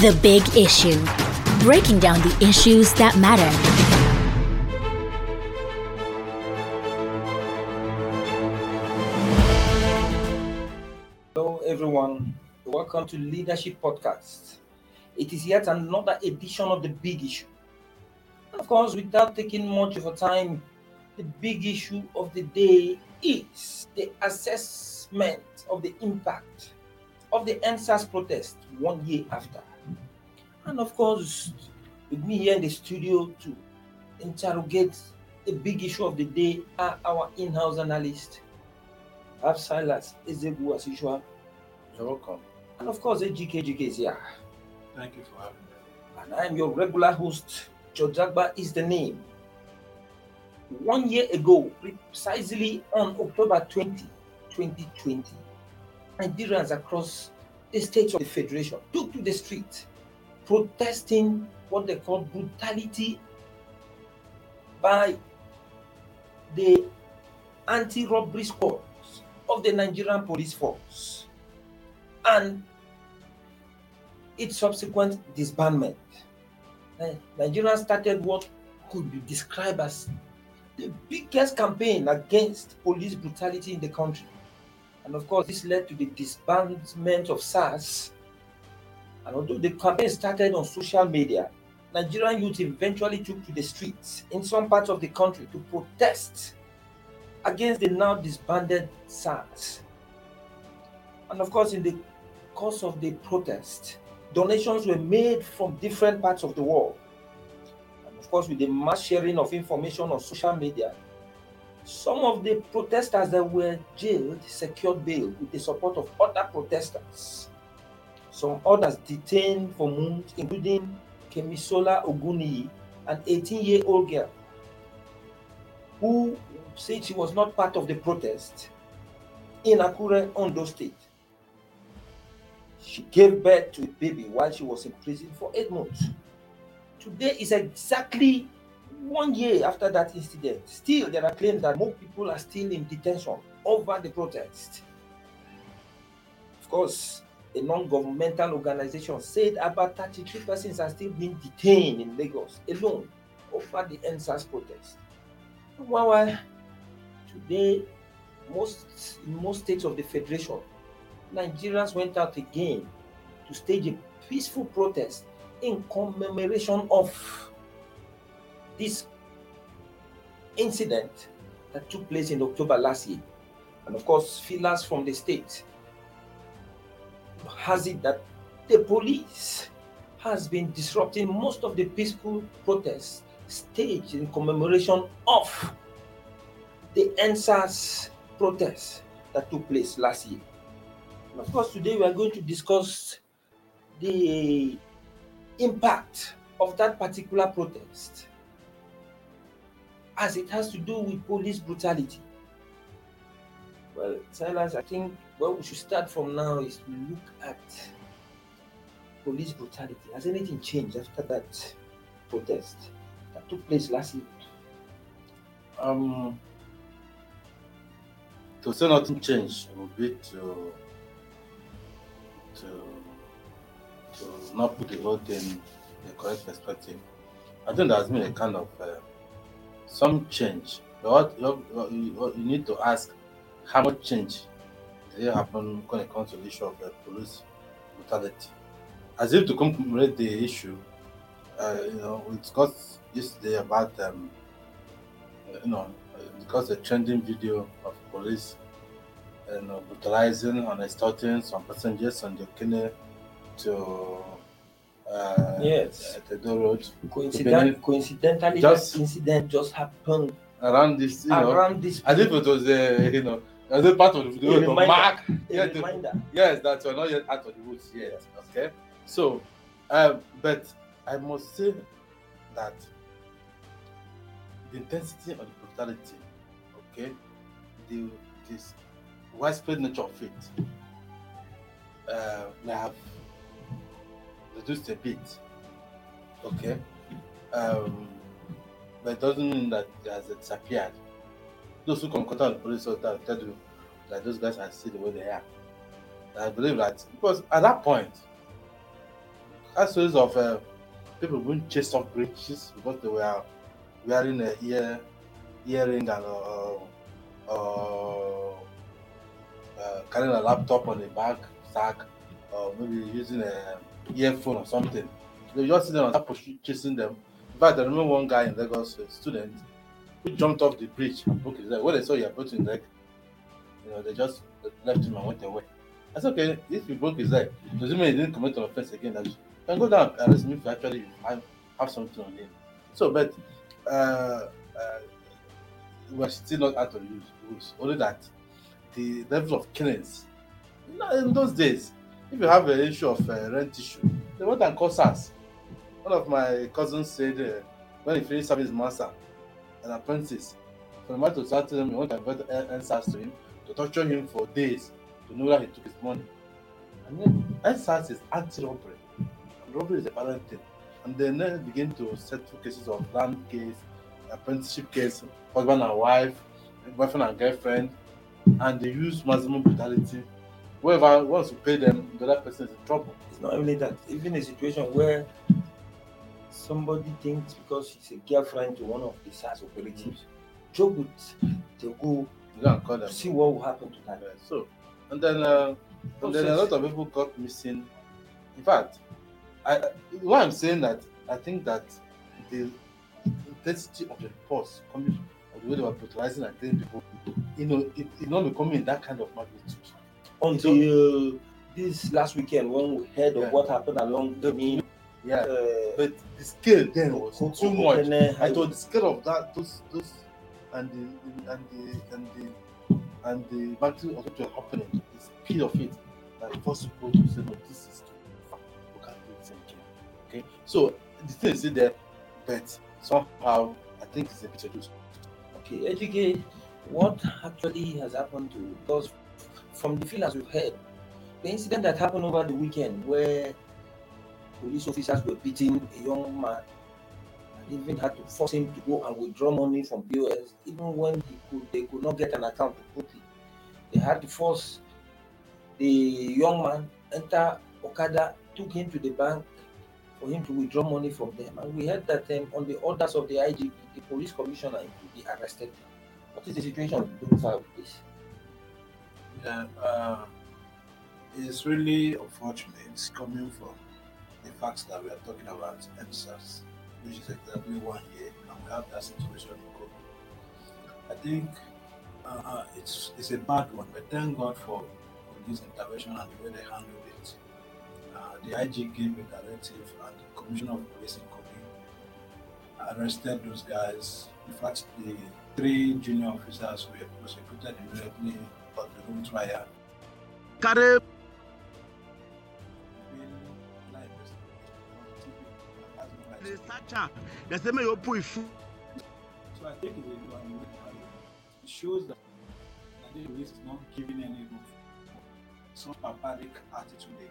The Big Issue. Breaking down the issues that matter. Hello, everyone. Welcome to Leadership Podcast. It is yet another edition of the big issue. Of course, without taking much of a time, the big issue of the day is the assessment of the impact of the EndSARS protest one year after. And of course, with me here in the studio to interrogate the big issue of the day are our in-house analyst, Ab Silas Ezegu as usual. You're welcome. And of course, AGKGK is here. Thank you for having me. And I am your regular host, Jojagba is the name. One year ago, precisely on October 20, 2020, Nigerians across the states of the Federation took to the street protesting what they call brutality by the anti robbery squads of the Nigerian police force and its subsequent disbandment. Eh, Nigeria started what could be described as the biggest campaign against police brutality in the country. And of course, this led to the disbandment of SARS. And although the campaign started on social media, Nigerian youth eventually took to the streets in some parts of the country to protest against the now disbanded SARS. And of course, in the course of the protest, donations were made from different parts of the world. And of course, with the mass sharing of information on social media, some of the protesters that were jailed secured bail with the support of other protesters. Some others detained for months, including Kemisola Ogunniyi, an 18 year old girl who said she was not part of the protest in Akure, Ondo State. She gave birth to a baby while she was in prison for eight months. Today is exactly one year after that incident. Still, there are claims that more people are still in detention over the protest. Of course, a non governmental organization said about 33 persons are still being detained in Lagos alone over the EndSARS protest. While today, most in most states of the federation, Nigerians went out again to stage a peaceful protest in commemoration of this incident that took place in October last year. And of course, feelers from the state has it that the police has been disrupting most of the peaceful protests staged in commemoration of the EndSARS protests that took place last year. And of course, today we are going to discuss the impact of that particular protest as it has to do with police brutality. Well, Silas, I think where we should start from now is to look at police brutality. Has anything changed after that protest that took place last year? Um, to say nothing changed would be to to to not put the whole thing in the correct perspective. I think there has been a kind of uh, some change. But what you, what you need to ask how much change did happen when it comes to the issue of uh, police brutality? As if to commemorate the issue, uh, you know, we discussed yesterday about, um, you know, because the trending video of police you know, brutalizing and extorting some passengers on the Kenya to uh, Yes. the Road Coincident, coincidentally, Just- that incident just happened around this, you know, around this. as if it was a, you know, as a part of the video to reminder. mark a yeah, the- Yes, that we're not yet out of the woods yet. Okay, so, um, but I must say that the intensity of the brutality, okay, the this widespread nature of it, uh, may have reduced a bit. Okay, um, but it doesn't mean that it has disappeared. Those who contact with police officers will tell you that those guys are still the way they are. I believe that because at that point, had stories of uh, people being chased off bridges because they were wearing a ear earring and uh, uh, uh, carrying a laptop on the back sack, or maybe using a earphone or something. They just see them and start chasing them. In fact, I remember one guy in Lagos, a student, who jumped off the bridge and broke his leg. When they saw he had broken his leg, you know, they just left him and went away. That's okay. If he broke his leg, doesn't mean he didn't commit an offense again. You can go down and arrest him if you actually have, have something on him. So, but uh, uh, we're still not out of use. Only that the level of killings in those days, if you have an issue of uh, rent issue, they went and call SARS. One of my cousins said uh, when he finished his master, an apprentice, for the man to start him he want to invite NSAS to him to torture him for days to know that he took his money. And then NSAS is anti-robbery. Robbery is a violent thing. And then they begin to settle cases of land case, apprenticeship case, husband and wife, boyfriend and girlfriend, and they use maximum brutality. Whoever wants to pay them, the other person is in trouble. It's not only that, even a situation where somebody thinks because she's a girlfriend to one of the SARS operatives, joke with they go call them. see what will happen to that. Yeah, so, and then, uh, and then a lot of people got missing. In fact, I why I'm saying that I think that the intensity of the reports coming the way they were brutalizing and killing people, you know, it, it not becoming in that kind of magnitude. Until uh, this last weekend when we heard of what happened along the main Yeah, uh, but the scale then was too Ko- much. Okene I highway. thought the scale of that, those, those, and the, and the, and the, and the magnitude of what was happening, the speed of it, that forced people to say, no, this is too. We can't do this again. Okay, so the thing is there, but somehow I think it's a bit reduced. Okay, Ejike, what actually has happened to because from the feelers we've heard, the incident that happened over the weekend where police officers were beating a young man and even had to force him to go and withdraw money from POS, even when he could they could not get an account to put it. They had to force the young man enter Okada, took him to the bank for him to withdraw money from them. And we heard that um, on the orders of the IGP, the police commissioner could be arrested. What is the situation so far with this? Yeah, uh, it's really unfortunate It's coming from facts that we are talking about EndSARS, which is exactly one year, and we have that situation in Kogi. I think uh, it's it's a bad one, but thank God for this intervention and the way they handled it. Uh, the IG gave a directive, and the Commission of Police in Kogi arrested those guys. In fact, the three junior officers were prosecuted immediately on the room trial. carry the say you put e So I think. It shows that Nigerian police is not giving any room some barbaric attitude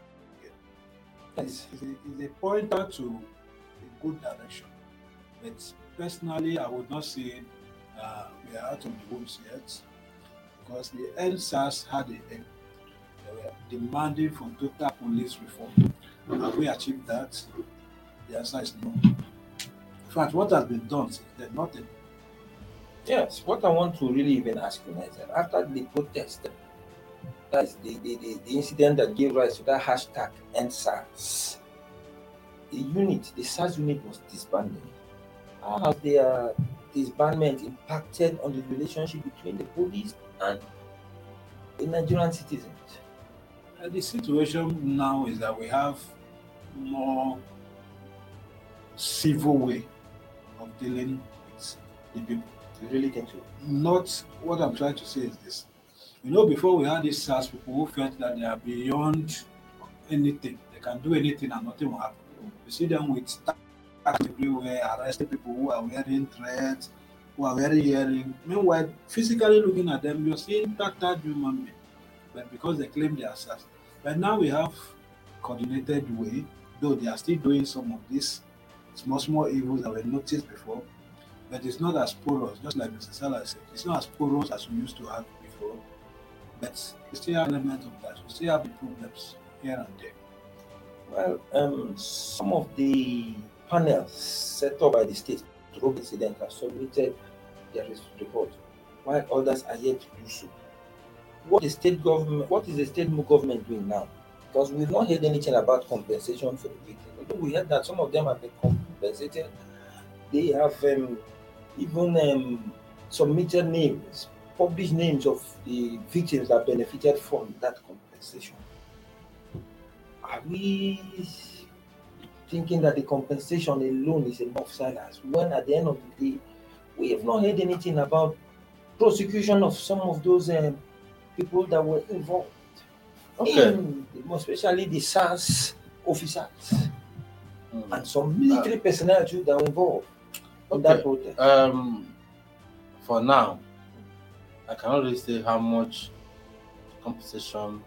it's, a, it's a pointer to a good direction. But personally, I would not say uh, we are out of the woods yet because the EndSARS had a, a they were demanding for total police reform. Have we achieved that? The answer is no. In fact, what has been done since then, nothing. Yes, what I want to really even ask you now is that after the protest, that's the, the, the, the incident that gave rise to that hashtag EndSARS, the unit, the SARS unit was disbanded. How has their disbandment impacted on the relationship between the police and the Nigerian citizens? Uh, the situation now is that we have more civil way of dealing with the people. You really think so? Not what I'm trying to say is this. You know, before we had these SARS people who felt that they are beyond anything, they can do anything and nothing will happen. You see them with everywhere, arresting people who are wearing threads, who are wearing hearing. Meanwhile, physically looking at them, you're seeing tattered human beings. But because they claim they are SARS. But now we have coordinated way, though they are still doing some of these small, small evils that were noticed before, but it's not as porous, just like Mr. Salah said. It's not as porous as we used to have before, but we still have elements of that. We still have the problems here and there. Well, um, some of the panels set up by the state drug incident have submitted their report, while others are yet to do so. What is state government? What is the state government doing now? Because we've not heard anything about compensation for the victims. We heard that some of them have been compensated, they have um, even um, submitted names, published names of the victims that benefited from that compensation. Are we thinking that the compensation alone is enough Silas when at the end of the day we have not heard anything about prosecution of some of those um, people that were involved Okay. in especially the SARS officers Mm. and some military personnel too that were involved in that protest. Um, for now, I cannot really say how much compensation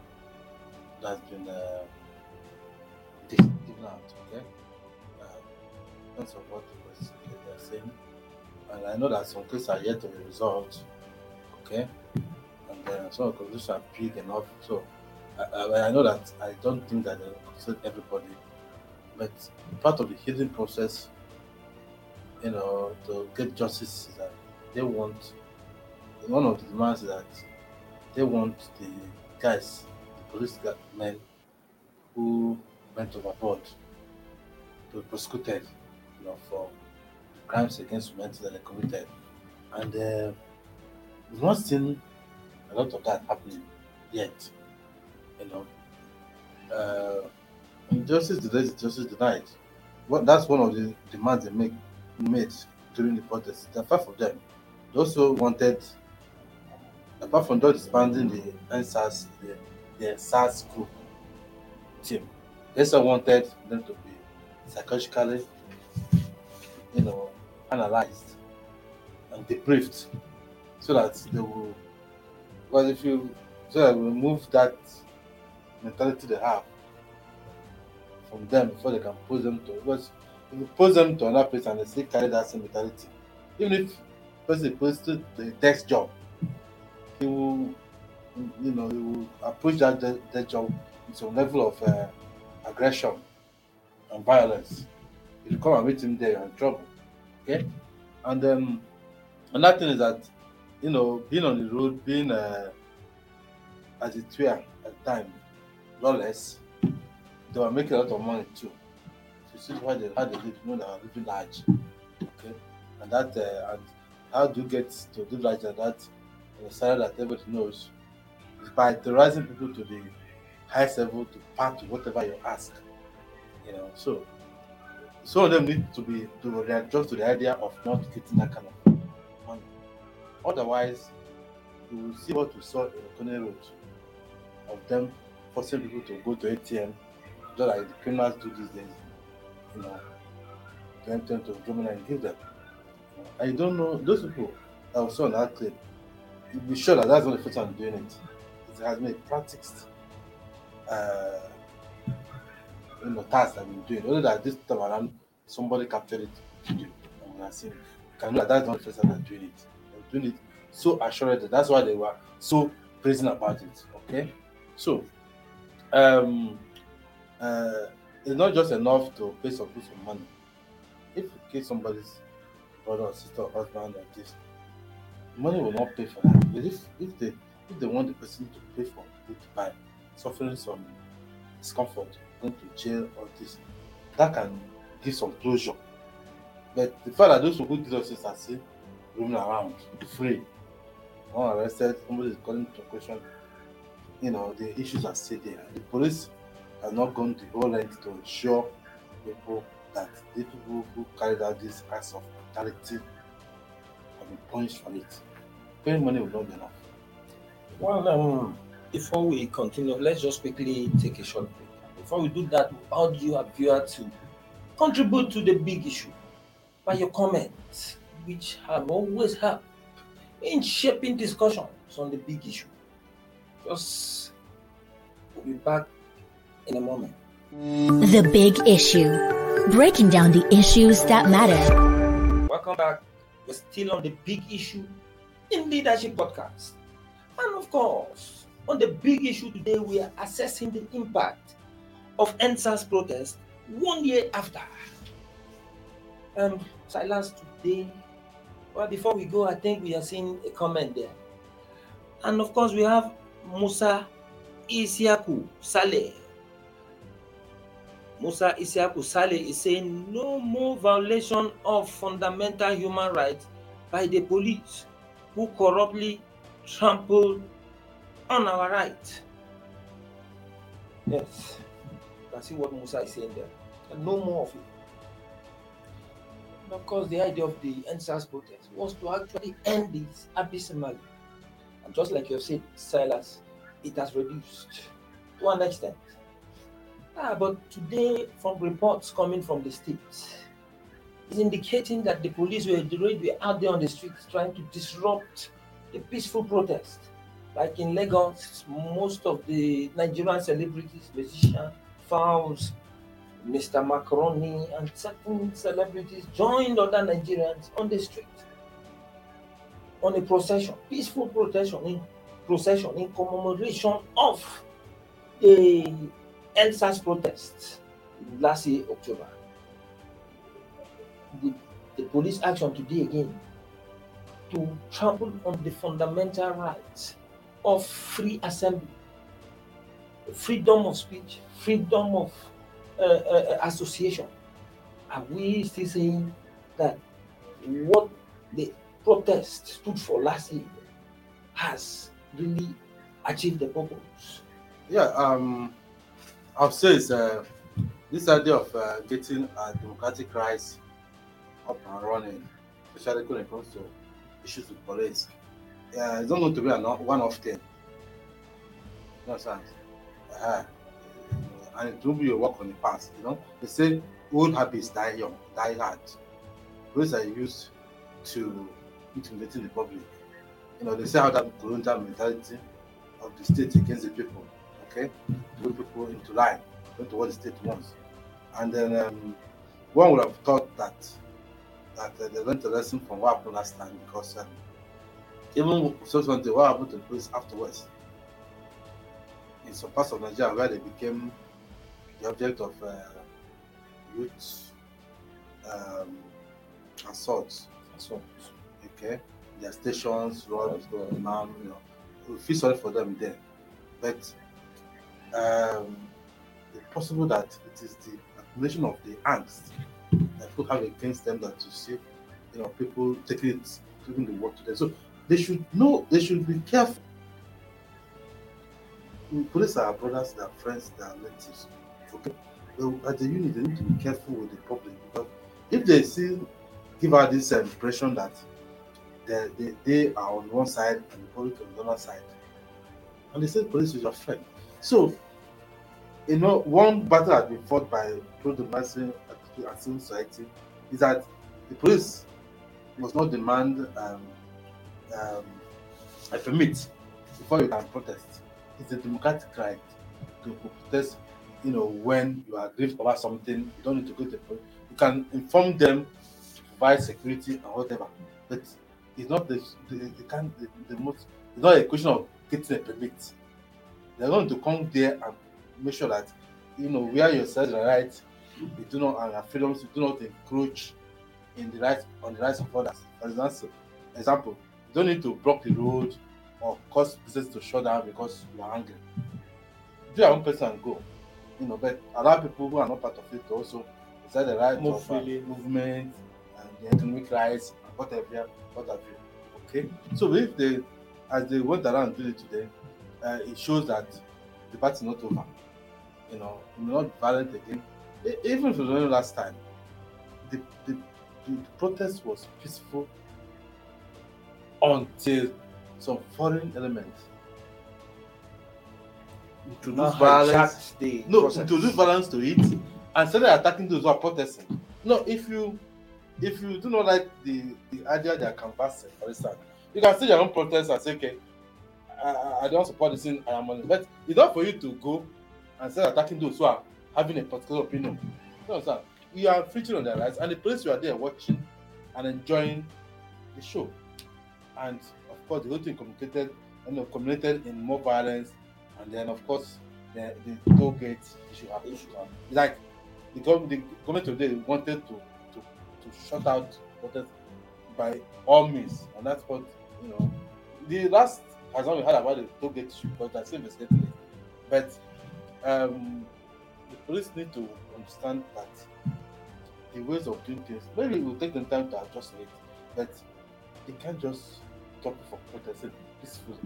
that's been uh, given out. Okay, uh, depends on what they are saying, and I know that some cases are yet to be resolved. Okay, and uh, some cases are big enough. So I, I, I know that I don't think that they compensate everybody, but part of the healing process you know, to get justice is that they want one of the demands is that they want the guys, the police men who went overboard to be prosecuted, you know, for crimes against humanity that they committed. And uh, we've not seen a lot of that happening yet. You know. Uh, and justice denied. What that's one of the demands they make made during the protest. There are five of them. They also wanted, apart from just disbanding the NSAS, the, the SARS group team, they also wanted them to be psychologically, you know, analyzed and debriefed so that they will, well, if you, so remove that mentality they have from them before they can pose them to, because if you pose them to another place and they still carry that same mentality, even if person is posted the desk job, he will, you know, he will approach that de- desk job with some level of uh, aggression and violence. If you come and meet him there, you're in trouble. Okay? And then another thing is that, you know, being on the road, being uh, as it were at the time, lawless, they were making a lot of money too. You see why they how they live, you know they are living large. Okay. And that uh, and how do you get to live large like that in a salary that everybody knows? Is by terrorizing people to the highest level to part to whatever you ask. You know, so some of them need to be to readjust to the idea of not getting that kind of money. Otherwise, you will see what we saw in Okene Road of them forcing people to go to ATM just like the criminals do these days, you know, to enter into government and give them. I don't know those people that was on that clip. You be sure that that's not the first time doing it. It has been a practiced, uh, you know, task that we're doing. Only that this time around somebody captured it video and seeing. it. Can know that that's not the first time they're doing it. They're doing it so assured that That's why they were so praising about it. Okay, so um uh, it's not just enough to pay some people some money. If you kill somebody's brother or sister or husband like this, money will not pay for that. But if, if they if they want the person to pay for it by suffering some discomfort, going to jail or this, that can give some closure. But the fact that those who did this are still roaming around free, one arrested, somebody is calling to question, you know, the issues are still there. The police has not gone the whole length to ensure people that the people who carried out these acts of brutality have been punished for it. Paying money will not be enough. Well, um, before we continue, let's just quickly take a short break. Before we do that, how do you viewer to contribute to the big issue by your comments, which have always helped in shaping discussions on the big issue. Just we'll be back in a moment. The Big Issue. Breaking down the issues that matter. Welcome back. We're still on the big issue in leadership podcast. And of course, on the big issue today, we are assessing the impact of EndSARS protest one year after. Um, Silas, today, well, before we go, I think we are seeing a comment there. And of course, we have Musa Isiaku Saleh. Musa Isiaku Saleh is saying no more violation of fundamental human rights by the police who corruptly trample on our rights. Yes, see what Musa is saying there. And no more of it. And of course, the idea of the EndSARS protest was to actually end this abysmally. And just like you have said, Silas, it has reduced to an extent. Ah, but today, from reports coming from the states, is indicating that the police were, were out there on the streets trying to disrupt the peaceful protest. Like in Lagos, most of the Nigerian celebrities, musicians, Falz, Mr. Macaroni, and certain celebrities joined other Nigerians on the street on a procession, peaceful procession in procession in commemoration of the EndSARS protest last year, October. The, the police action today again to trample on the fundamental rights of free assembly, freedom of speech, freedom of uh, uh, association. Are we still saying that what the protest stood for last year has really achieved the purpose? Yeah, um, Say it's uh, this idea of uh, getting a democratic rights up and running, especially when it comes to issues with police. Uh, it's not going to be a one-off thing. You understand? Uh, and it will be a work on the past. You know, they say old habits die young, die hard. Those are used to intimidating the public. You know, they say how that colonial mentality of the state against the people, okay, to put people into line, into what the state wants. And then um, one would have thought that that uh, they learned a lesson from what happened last time because um, even subsequently, what happened to the police afterwards? In some parts of Nigeria where they became the object of uh, youth um, assaults. So, Okay, their stations, roads, imam, you know, we feel sorry for them there. But um, it's possible that it is the accumulation of the angst that people have against them that you see, you know, people taking it, taking the work to them. So they should know, they should be careful. Police are brothers, they are friends, they are relatives. Okay, well, as a unit, they need to be careful with the public because if they see give out this impression that they, they, they are on one side and the public on the other side, and they say police is your friend. So, you know, one battle has been fought by pro-democracy and civil society is that the police must not demand um, um, a permit before you can protest. It's a democratic right to protest. You know, when you are aggrieved about something, you don't need to go to the police. You can inform them to provide security and whatever. But it's not the the, the, the, the most. It's not a question of getting a permit. They're going to come there and make sure that you know where your rights are right. You do not and your freedoms. You do not encroach in the rights on the rights of others. For example, example, you don't need to block the road or cause business to shut down because you are angry. Do your own person and go. You know, but allow people who are not part of it to also decide the right Move of uh, freely. movement and the economic rights and whatever, what have you. Okay, so if they, as they went around and did it today, uh, it shows that the party is not over. You know, it may not be violent again. Even if it was only last time, the, the, the protest was peaceful until some foreign element introduced violence. the No, process. introduce violence to it and started attacking those who are protesting. No, if you if you do not like the the idea they are canvassing, for instance, you can still your own protest and say, okay, I- I don't support this thing, I am on it. But it's not for you to go and start attacking those who are having a particular opinion. You understand? You are featuring on their rights, and the police were there watching and enjoying the show. And of course, the whole thing communicated, you know, culminated in more violence, and then of course, the, the toll gate issue happened. Like the, gov- the government today wanted to, to, to shut out protest by all means and that's what You know, the last as long we heard about the toll gate issue, but they're still investigating it. But um, the police need to understand that the ways of doing things maybe it will take them time to adjust it, but they can't just stop for protesting peacefully.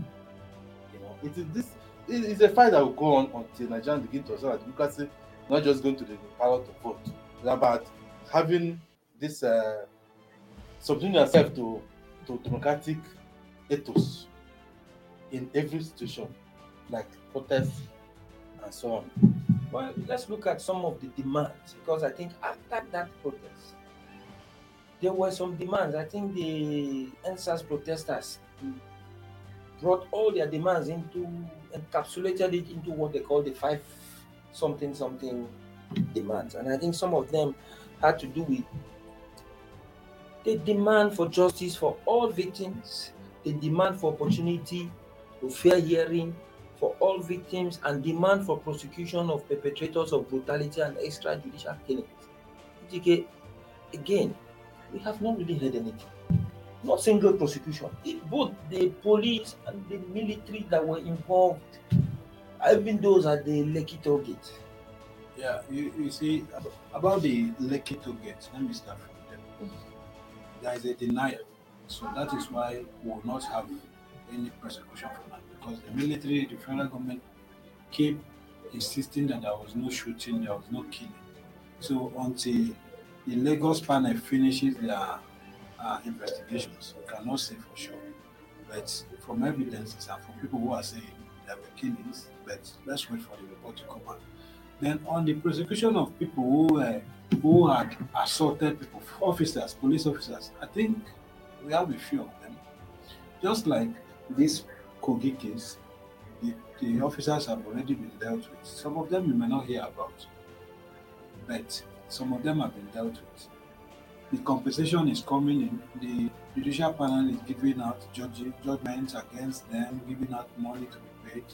You know, it is this it is a fight that will go on until Nigerians begin to understand that democracy not just going to the power to vote. It's about having this uh, subduing yourself to to democratic ethos in every situation, like protests and so on. Well, let's look at some of the demands because I think after that protest, there were some demands. I think the EndSARS protesters brought all their demands into encapsulated it into what they call the five something something demands. And I think some of them had to do with the demand for justice for all victims, the demand for opportunity to fair hearing for all victims, and demand for prosecution of perpetrators of brutality and extrajudicial killings. GK, again, we have not really heard anything. Not single prosecution. It, both the police and the military that were involved, even those at the Lekki toll gate. Yeah, you, you see, about the Lekki toll gate, let me start from there. There is a denial. So that is why we will not have any prosecution for that because the military, the federal government keep insisting that there was no shooting, there was no killing. So until the Lagos panel finishes their uh, investigations, we cannot say for sure. But from evidences and from people who are saying there were killings, but let's wait for the report to come out. Then on the prosecution of people who uh, who had assaulted people, officers, police officers, I think we have a few of them. Just like this Kogi case, the, the officers have already been dealt with. Some of them you may not hear about, but some of them have been dealt with. The compensation is coming in. The judicial panel is giving out judge, judgments against them, giving out money to be paid.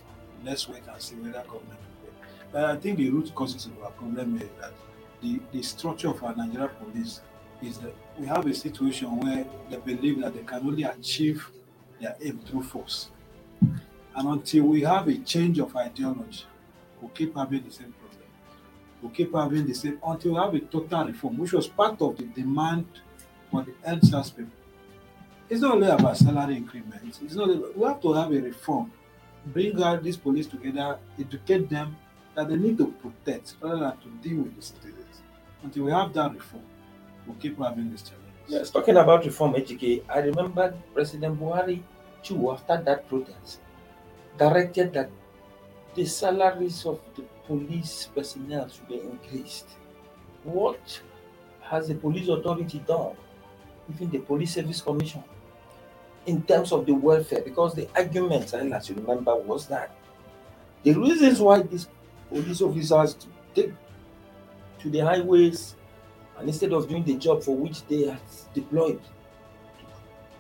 Let's wait and see whether government will pay. But I think the root causes of our problem is that the, the structure of our Nigerian police is that we have a situation where they believe that they can only achieve their aim through force. And until we have a change of ideology, we'll keep having the same problem. We'll keep having the same until we have a total reform, which was part of the demand for the EndSARS people. It's not only about salary increments. It's not. We have to have a reform, bring these police together, educate them that they need to protect rather than to deal with the citizens. Until we have that reform, we'll keep having this challenge. Yes, talking about reform, HK, I remember President Buhari after that protest, directed that the salaries of the police personnel should be increased. What has the police authority done? Even the police service commission, in terms of the welfare, because the argument, and as you remember, was that the reasons why these police officers take to the highways and instead of doing the job for which they are deployed,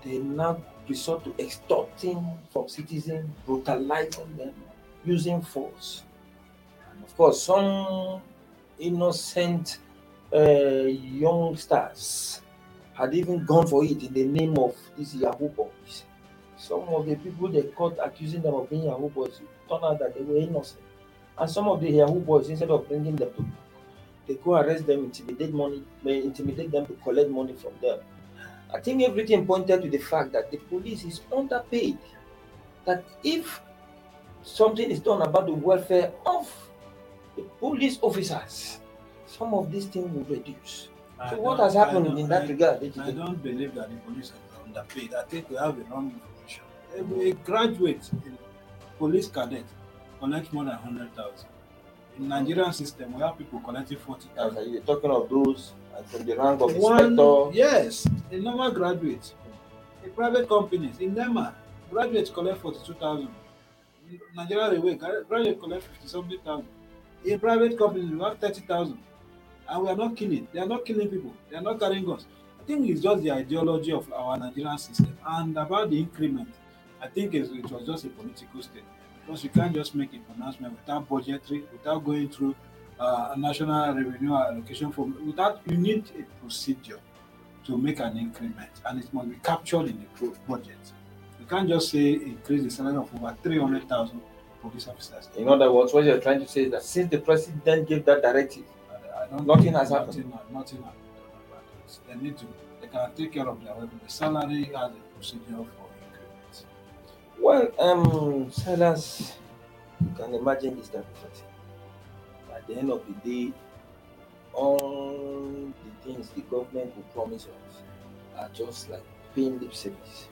they now resort to extorting from citizens, brutalizing them, using force. Of course, some innocent uh, youngsters had even gone for it in the name of these Yahoo boys. Some of the people they caught accusing them of being Yahoo boys turned out that they were innocent. And some of the Yahoo boys, instead of bringing them to they go arrest them, intimidate money, intimidate them to collect money from them. I think everything pointed to the fact that the police is underpaid. That if something is done about the welfare of the police officers, some of these things will reduce. I So what has happened in that I- regard? I don't believe that the police are underpaid. I think we have the wrong information. A, a graduate in police cadet collects more than hundred thousand. In Nigerian system, we have people collecting forty As you're talking of those and from the rank of One, inspector, yes, a normal graduate. In private companies, in NEMA, graduates collect forty-two thousand. Nigeria Railway, graduate collect fifty something thousand. In private companies, we have thirty thousand. And we are not killing. They are not killing people. They are not carrying guns. I think it's just the ideology of our Nigerian system. And about the increment, I think it was just a political statement. Because you can't just make a pronouncement without budgetary, without going through uh, a national revenue allocation form. Without you need a procedure to make an increment, and it must be captured in the budget. You can't just say increase the salary of over three hundred thousand police officers. In other words, what you're trying to say is that since the president gave that directive, I, I don't Nothing has happened. Nothing, nothing has been done about it. They need to. They can take care of their salary has a procedure for. Well, um, Silas, you can imagine this type of thing. At the end of the day, all the things the government will promise us are just like paying lip service.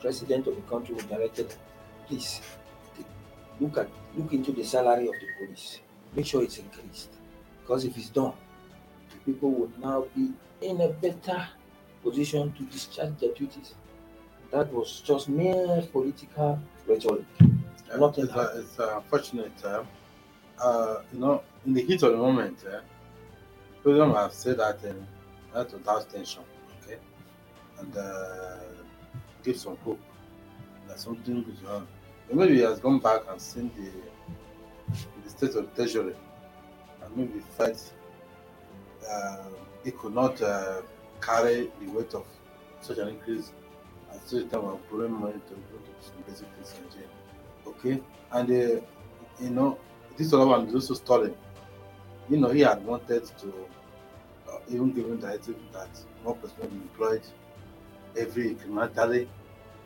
President of the country will direct it, please look at look into the salary of the police. Make sure it's increased. Because if it's done, the people will now be in a better position to discharge their duties. That was just mere political rhetoric. Uh, Nothing it's, uh, it's uh, unfortunate. Uh, uh, you know, in the heat of the moment, uh, President has said that um, that douse tension, okay, and uh, give some hope that something good will happen. Maybe he has gone back and seen the the state of treasury, and maybe felt uh, he could not uh, carry the weight of such an increase at such a time of borrowing money to go to basic things in Nigeria. Okay, and uh, you know, this other one is also stalling. You know, he had wanted to uh, even given directive that more personnel be employed every incrementally,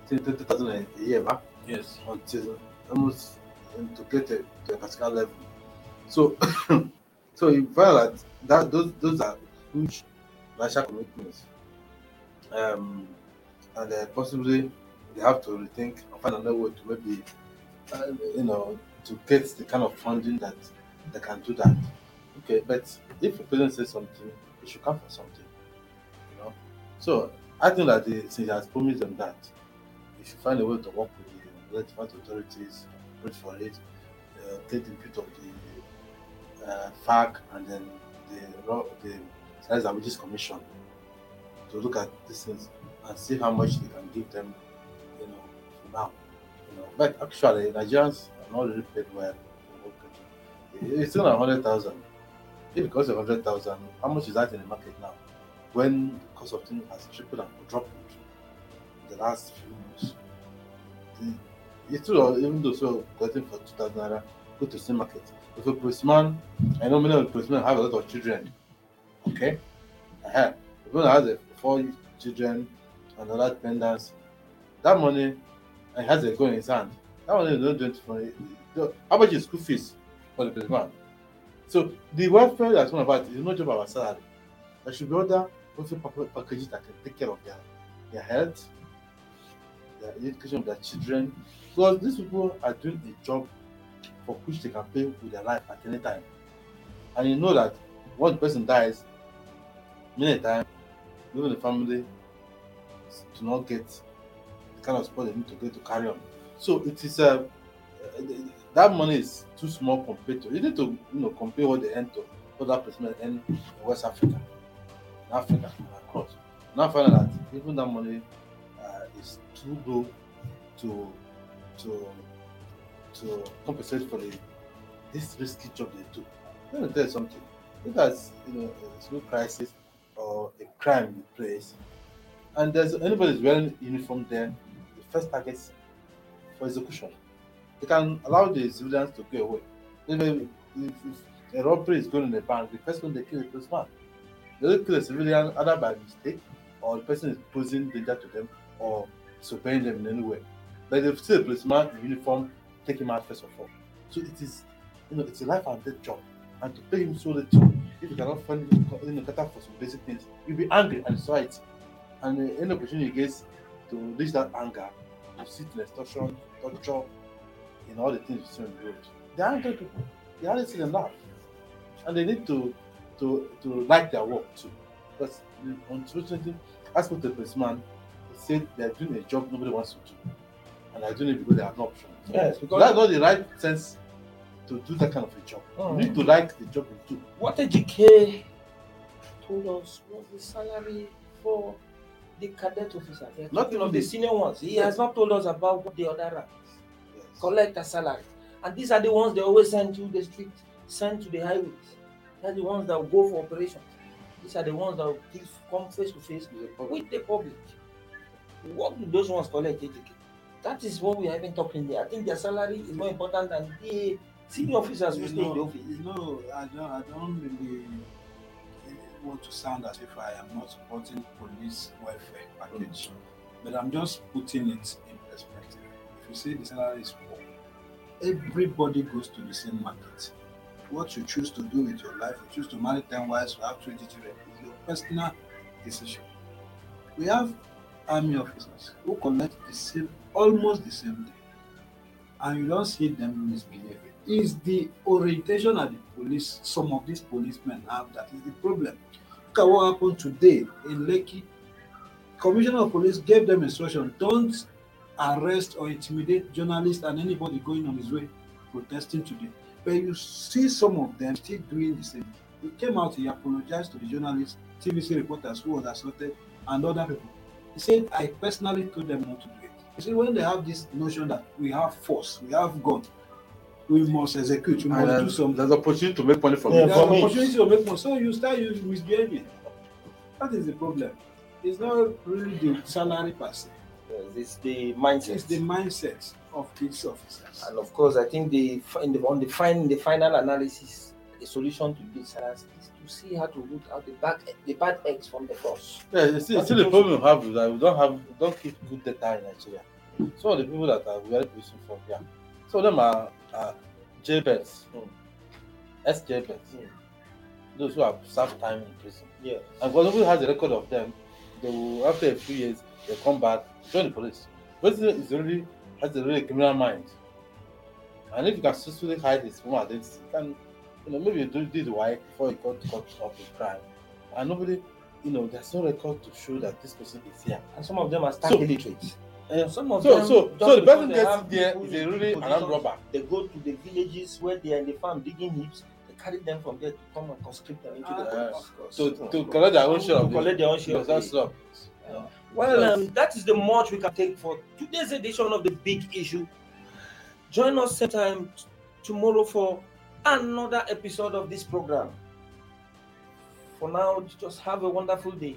thirty thousand a year back Yes. until almost um, to get a, to a particular level. So, so you find that, that those those are huge national commitments, um, and uh, possibly they have to rethink and find another way to maybe, uh, you know, to get the kind of funding that they can do that. Okay, but if the president says something, he should come for something, you know. So I think that the, since he has promised them that, he should find a way to work with the relevant authorities, wait for it, uh, take the input of the uh, and then the the Science and Wages Commission to look at these things and see how much they can give them, you know, now. You know, but actually Nigerians are not really paid well. It's still a hundred thousand. If it costs a hundred thousand, how much is that in the market now? When the cost of things has tripled and quadrupled in the last few months. It's still even though so getting for 2000 naira, go to same market. If a policeman, I know many of the policemen have a lot of children, okay? Uh-huh. If one has a, four children and other dependents, that money, and has a gun in his hand, that money is not 20 for How much is school fees for the policeman? So the welfare that's one about is not just about salary. There should be other welfare pack- packages that can take care of their, their health, the education of their children. Because these people are doing a job for which they can pay with their life at any time. And you know that the person dies, many times, even the family do not get the kind of support they need to get to carry on. So it is uh, uh, that money is too small compared to you need to you know compare what they earn to what that person earn in West Africa, in Africa and across. Now find that even that money uh, is too low to to to compensate for the this risky job they do. Let me tell you something. If you know a school crisis or a crime in place, and there's anybody's wearing uniform there, the first target for execution. They can allow the civilians to go away. If, if, if a robbery is going in a bank, the first one they kill is the policeman. They don't kill a civilian either by mistake or the person is posing danger to them or disobeying them in any way. But if still a policeman in uniform, take him out first of all. So it is, you know, it's a life and death job. And to pay him so little, if you cannot find you know, cater for some basic things, you'll be angry and destroy it. And uh, any opportunity he gets to reach that anger, to sit in extortion, torture, in all the things you see on the road. They aren't angry people. They hardly see them laugh. And they need to to to like their work too. Because unfortunately, as for the policeman, he said they're doing a job nobody wants to do. And they're doing it because they have no option. Yes, So because that's not the right sense to do that kind of a job. Mm. You need to like the job you do. what AGK told us was the salary for the cadet officers. They Not talking of the senior ones. He Yes. has not told us about the other ranks Yes. collect a salary. And these are the ones they always send to the street, send to the highways. They're the ones that will go for operations. These are the ones that will give, come face to face with the public. What do those ones collect? That is what we are even talking there. I think their salary is more important than the senior officers who You stay in the office. you know, I don't, I don't really to sound as if I am not supporting police welfare package, but I'm just putting it in perspective. If you say the salary is poor, everybody goes to the same market. What you choose to do with your life, you choose to marry 10 wives, you have 20 children, is your personal decision. We have army officers who collect the same, almost the same thing, and you don't see them misbehaving. Is the orientation at the police, some of these policemen have that is the problem. Look at what happened today in Lekki. Commissioner of police gave them instruction don't arrest or intimidate journalists and anybody going on his way protesting today. But you see some of them still doing the same. He came out, he apologized to the journalists, TVC reporters who was assaulted, and other people. He said, I personally told them not to do it. You see, when they have this notion that we have force, we have gun, we must execute, we And ah, must do then something. there's opportunity to make money from Yeah, it. There's an opportunity to make money, so you start you misbehaving. That is the problem. It's not really the salary per se. Yes, It's the mindset. It's the mindset of these officers. And of course, I think the in the on the fin- the final analysis, the solution to this has is to see how to root out the bad the bad eggs from the cross. Yeah, you see, you see the problem we have is that we don't have, we don't keep good data in Nigeria. Some of the people that are very useful from here, some of them are, are JBets, Hmm. SJBets, Hmm. those who have served time in prison. Yes. And because nobody has a record of them, they will, after a few years, they come back, join the police. President is already has a really criminal mind. And if you can successfully hide his former identity, you can, you know, maybe you do did why before you got caught up with crime. And nobody, you know, there's no record to show that this person is here. And some of them are stark So- illiterate. Uh, Some of so, them, so, so the person gets there is a really an armed robber. They go to the villages where they are in the farm digging heaps. They carry them from there to come and conscript them into the Ah, police. To, to collect their own share To collect their own share that's all. Well, um, that is the much we can take for today's edition of the big issue. Join us same time t- tomorrow for another episode of this program. For now, just have a wonderful day.